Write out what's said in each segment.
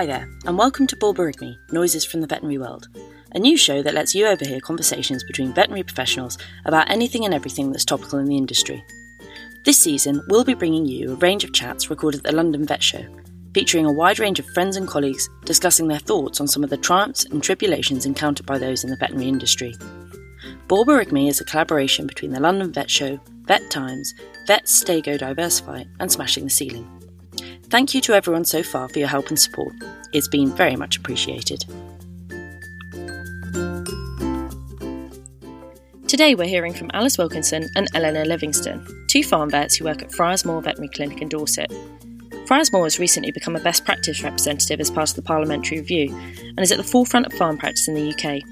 Hi there, and welcome to Borborygmi Noises from the Veterinary World, a new show that lets you overhear conversations between veterinary professionals about anything and everything that's topical in the industry. This season, we'll be bringing you a range of chats recorded at the London Vet Show, featuring a wide range of friends and colleagues discussing their thoughts on some of the triumphs and tribulations encountered by those in the veterinary industry. Borborygmi is a collaboration between the London Vet Show, Vet Times, Vet Stay Diversify, and Smashing the Ceiling. Thank you to everyone so far for your help and support. It's been very much appreciated. Today we're hearing from Alice Wilkinson and Eleanor Livingston, two farm vets who work at Friarsmoor Veterinary Clinic in Dorset. Friarsmoor has recently become a best practice representative as part of the Parliamentary Review and is at the forefront of farm practice in the UK.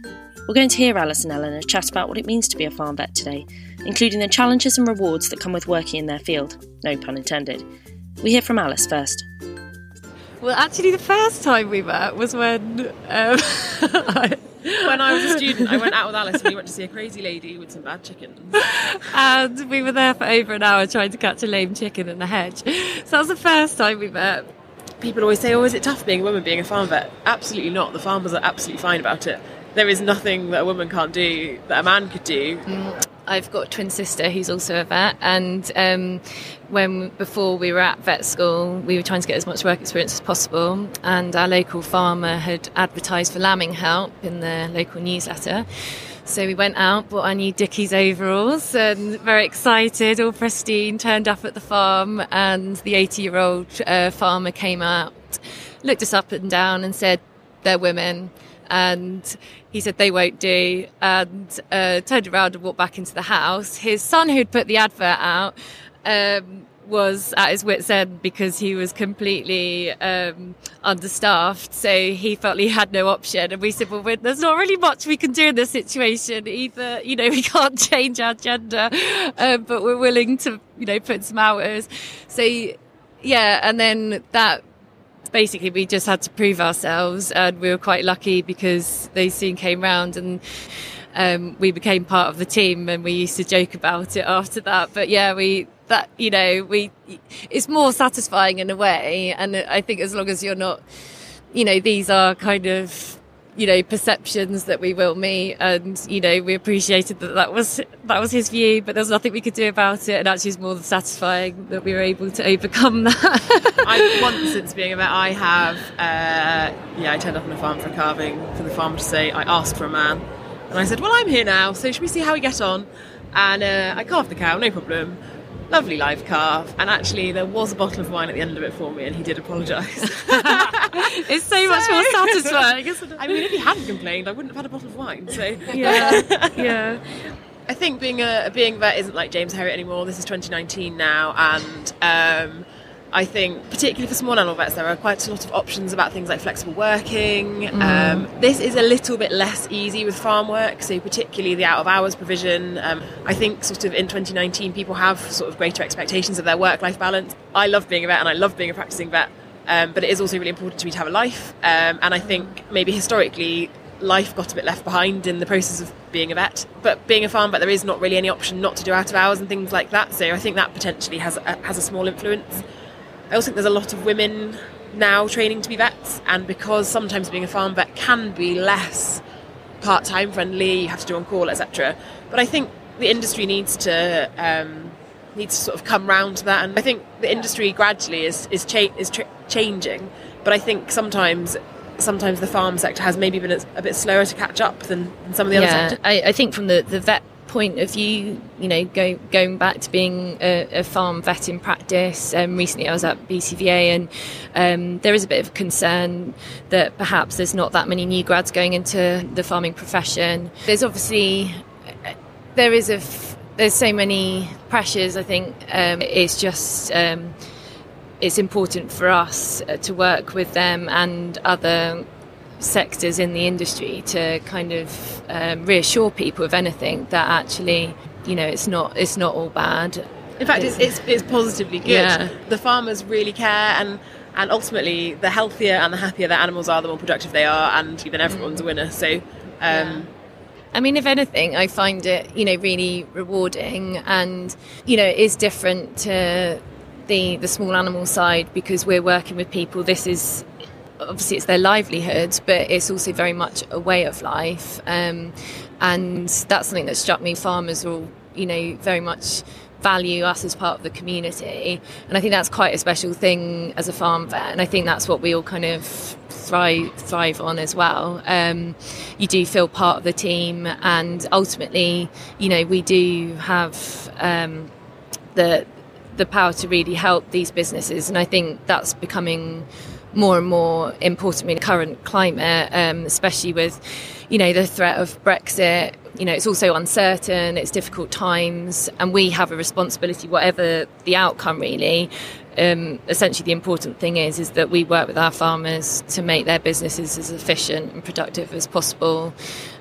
We're going to hear Alice and Eleanor chat about what it means to be a farm vet today, including the challenges and rewards that come with working in their field, no pun intended, we hear from Alice first. Well, actually, the first time we met was when. Um, when I was a student, I went out with Alice and we went to see a crazy lady with some bad chickens. And we were there for over an hour trying to catch a lame chicken in the hedge. So that was the first time we met. People always say, Oh, is it tough being a woman being a farm vet? Absolutely not. The farmers are absolutely fine about it. There is nothing that a woman can't do that a man could do. Mm. I've got a twin sister who's also a vet, and um, when before we were at vet school, we were trying to get as much work experience as possible. And our local farmer had advertised for lambing help in the local newsletter. So we went out, bought our new Dickies overalls, and very excited, all pristine, turned up at the farm, and the 80 year old uh, farmer came out, looked us up and down, and said, They're women and he said they won't do. And uh, turned around and walked back into the house. His son who'd put the advert out um, was at his wits end because he was completely um, understaffed. So he felt he had no option. And we said well there's not really much we can do in this situation either. You know we can't change our gender um, but we're willing to you know put some hours. So yeah. And then that basically we just had to prove ourselves and we were quite lucky because they soon came round and um, we became part of the team and we used to joke about it after that. But yeah we that you know we it's more satisfying in a way and i think as long as you're not you know these are kind of you know perceptions that we will meet and you know we appreciated that that was that was his view but there's nothing we could do about it and actually it's more than satisfying that we were able to overcome that. I once since being a vet I have uh, yeah I turned up on a farm for a calving for the farmer to say I asked for a man and I said well I'm here now so should we see how we get on? And uh, I calved the cow no problem lovely live calf. And actually, there was a bottle of wine at the end of it for me, and he did apologise. it's so, so, much more satisfying, isn't it? I mean, if he hadn't complained, I wouldn't have had a bottle of wine. So yeah, yeah. I think being a being vet isn't like James Herriot anymore. This is 2019 now, and. Um, I think, particularly for small animal vets, there are quite a lot of options about things like flexible working. Mm. Um, this is a little bit less easy with farm work, so particularly the out of hours provision. Um, I think, sort of in 2019, people have sort of greater expectations of their work life balance. I love being a vet and I love being a practicing vet, um, but it is also really important to me to have a life. Um, and I think maybe historically, life got a bit left behind in the process of being a vet. But being a farm vet, there is not really any option not to do out of hours and things like that. So I think that potentially has a, has a small influence. I also think there's a lot of women now training to be vets, and because sometimes being a farm vet can be less part time friendly, you have to do on call, etc. But I think the industry needs to um, needs to sort of come round to that, and I think the industry gradually is is, cha- is tr- changing. But I think sometimes sometimes the farm sector has maybe been a, a bit slower to catch up than, than some of the yeah, other sectors. I, I think from the, the vet point of view, you know, go, going back to being a, a farm vet in practice, um, recently I was at BCVA and um, there is a bit of concern that perhaps there's not that many new grads going into the farming profession. There's obviously, there is a, f- there's so many pressures, I think um, it's just, um, it's important for us to work with them and other sectors in the industry to kind of um, reassure people, if anything, that actually, you know, it's not it's not all bad. In fact, it's, it's, it's positively good. Yeah. The farmers really care, and and ultimately, the healthier and the happier their animals are, the more productive they are, and then everyone's a winner. So. Um, yeah. I mean, if anything, I find it, you know, really rewarding, and you know, it is different to the the small animal side because we're working with people. This is obviously it's their livelihood, but it's also very much a way of life. Um, and that's something that struck me. Farmers will, you know, very much value us as part of the community. And I think that's quite a special thing as a farm vet. And I think that's what we all kind of thrive thrive on as well. Um, you do feel part of the team, and ultimately, you know, we do have um, the the power to really help these businesses. And I think that's becoming more and more important in the current climate, um, especially with, you know, the threat of Brexit. You know, it's also uncertain, it's difficult times, and we have a responsibility, whatever the outcome really. Um, essentially, the important thing is is that we work with our farmers to make their businesses as efficient and productive as possible.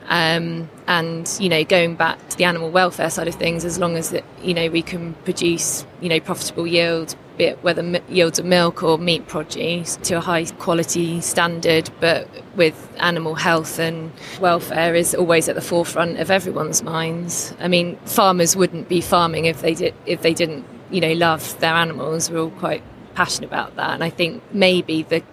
Um, and you know, going back to the animal welfare side of things, as long as you know we can produce you know profitable yield, be it whether yields of milk or meat produce to a high quality standard, but with animal health and welfare is always at the forefront of everyone's minds. I mean, farmers wouldn't be farming if they did if they didn't you know love their animals. We're all quite passionate about that, and I think maybe the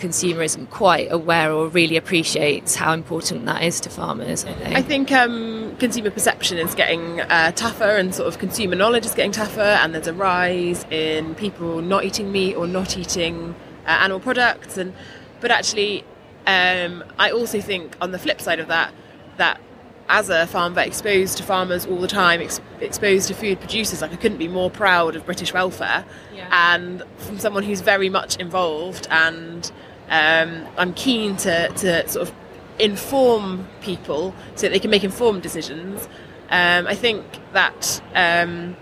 consumer isn't quite aware or really appreciates how important that is to farmers. I think, I think um, consumer perception is getting uh, tougher and sort of consumer knowledge is getting tougher, and there's a rise in people not eating meat or not eating uh, animal products. And but actually, um, I also think on the flip side of that, that as a farm vet exposed to farmers all the time, ex- exposed to food producers, like I couldn't be more proud of British welfare. Yeah. And from someone who's very much involved and um, I'm keen to, to sort of inform people so that they can make informed decisions. Um, I think that, um,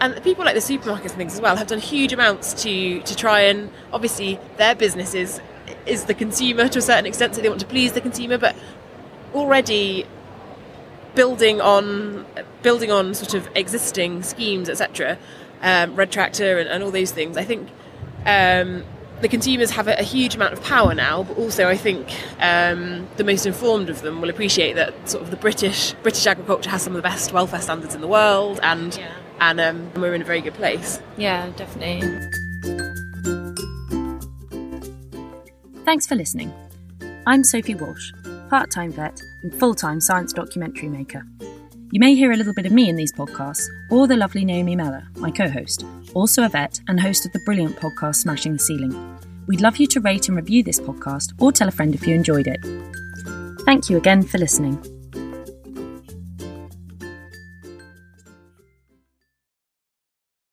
and people like the supermarkets and things as well have done huge amounts to to try and obviously their businesses is, the consumer to a certain extent, so they want to please the consumer, but already building on building on sort of existing schemes, etc. Um, Red Tractor and, and, all those things. I think um, the consumers have a, a, huge amount of power now, but also I think um, the most informed of them will appreciate that sort of the British British agriculture has some of the best welfare standards in the world, and yeah. and um, we're in a very good place. Yeah, definitely. Thanks for listening. I'm Sophie Walsh, part-time vet and full-time science documentary maker. You may hear a little bit of me in these podcasts, or the lovely Naomi Meller, my co host, also a vet and host of the brilliant podcast Smashing the Ceiling. We'd love you to rate and review this podcast or tell a friend if you enjoyed it. Thank you again for listening.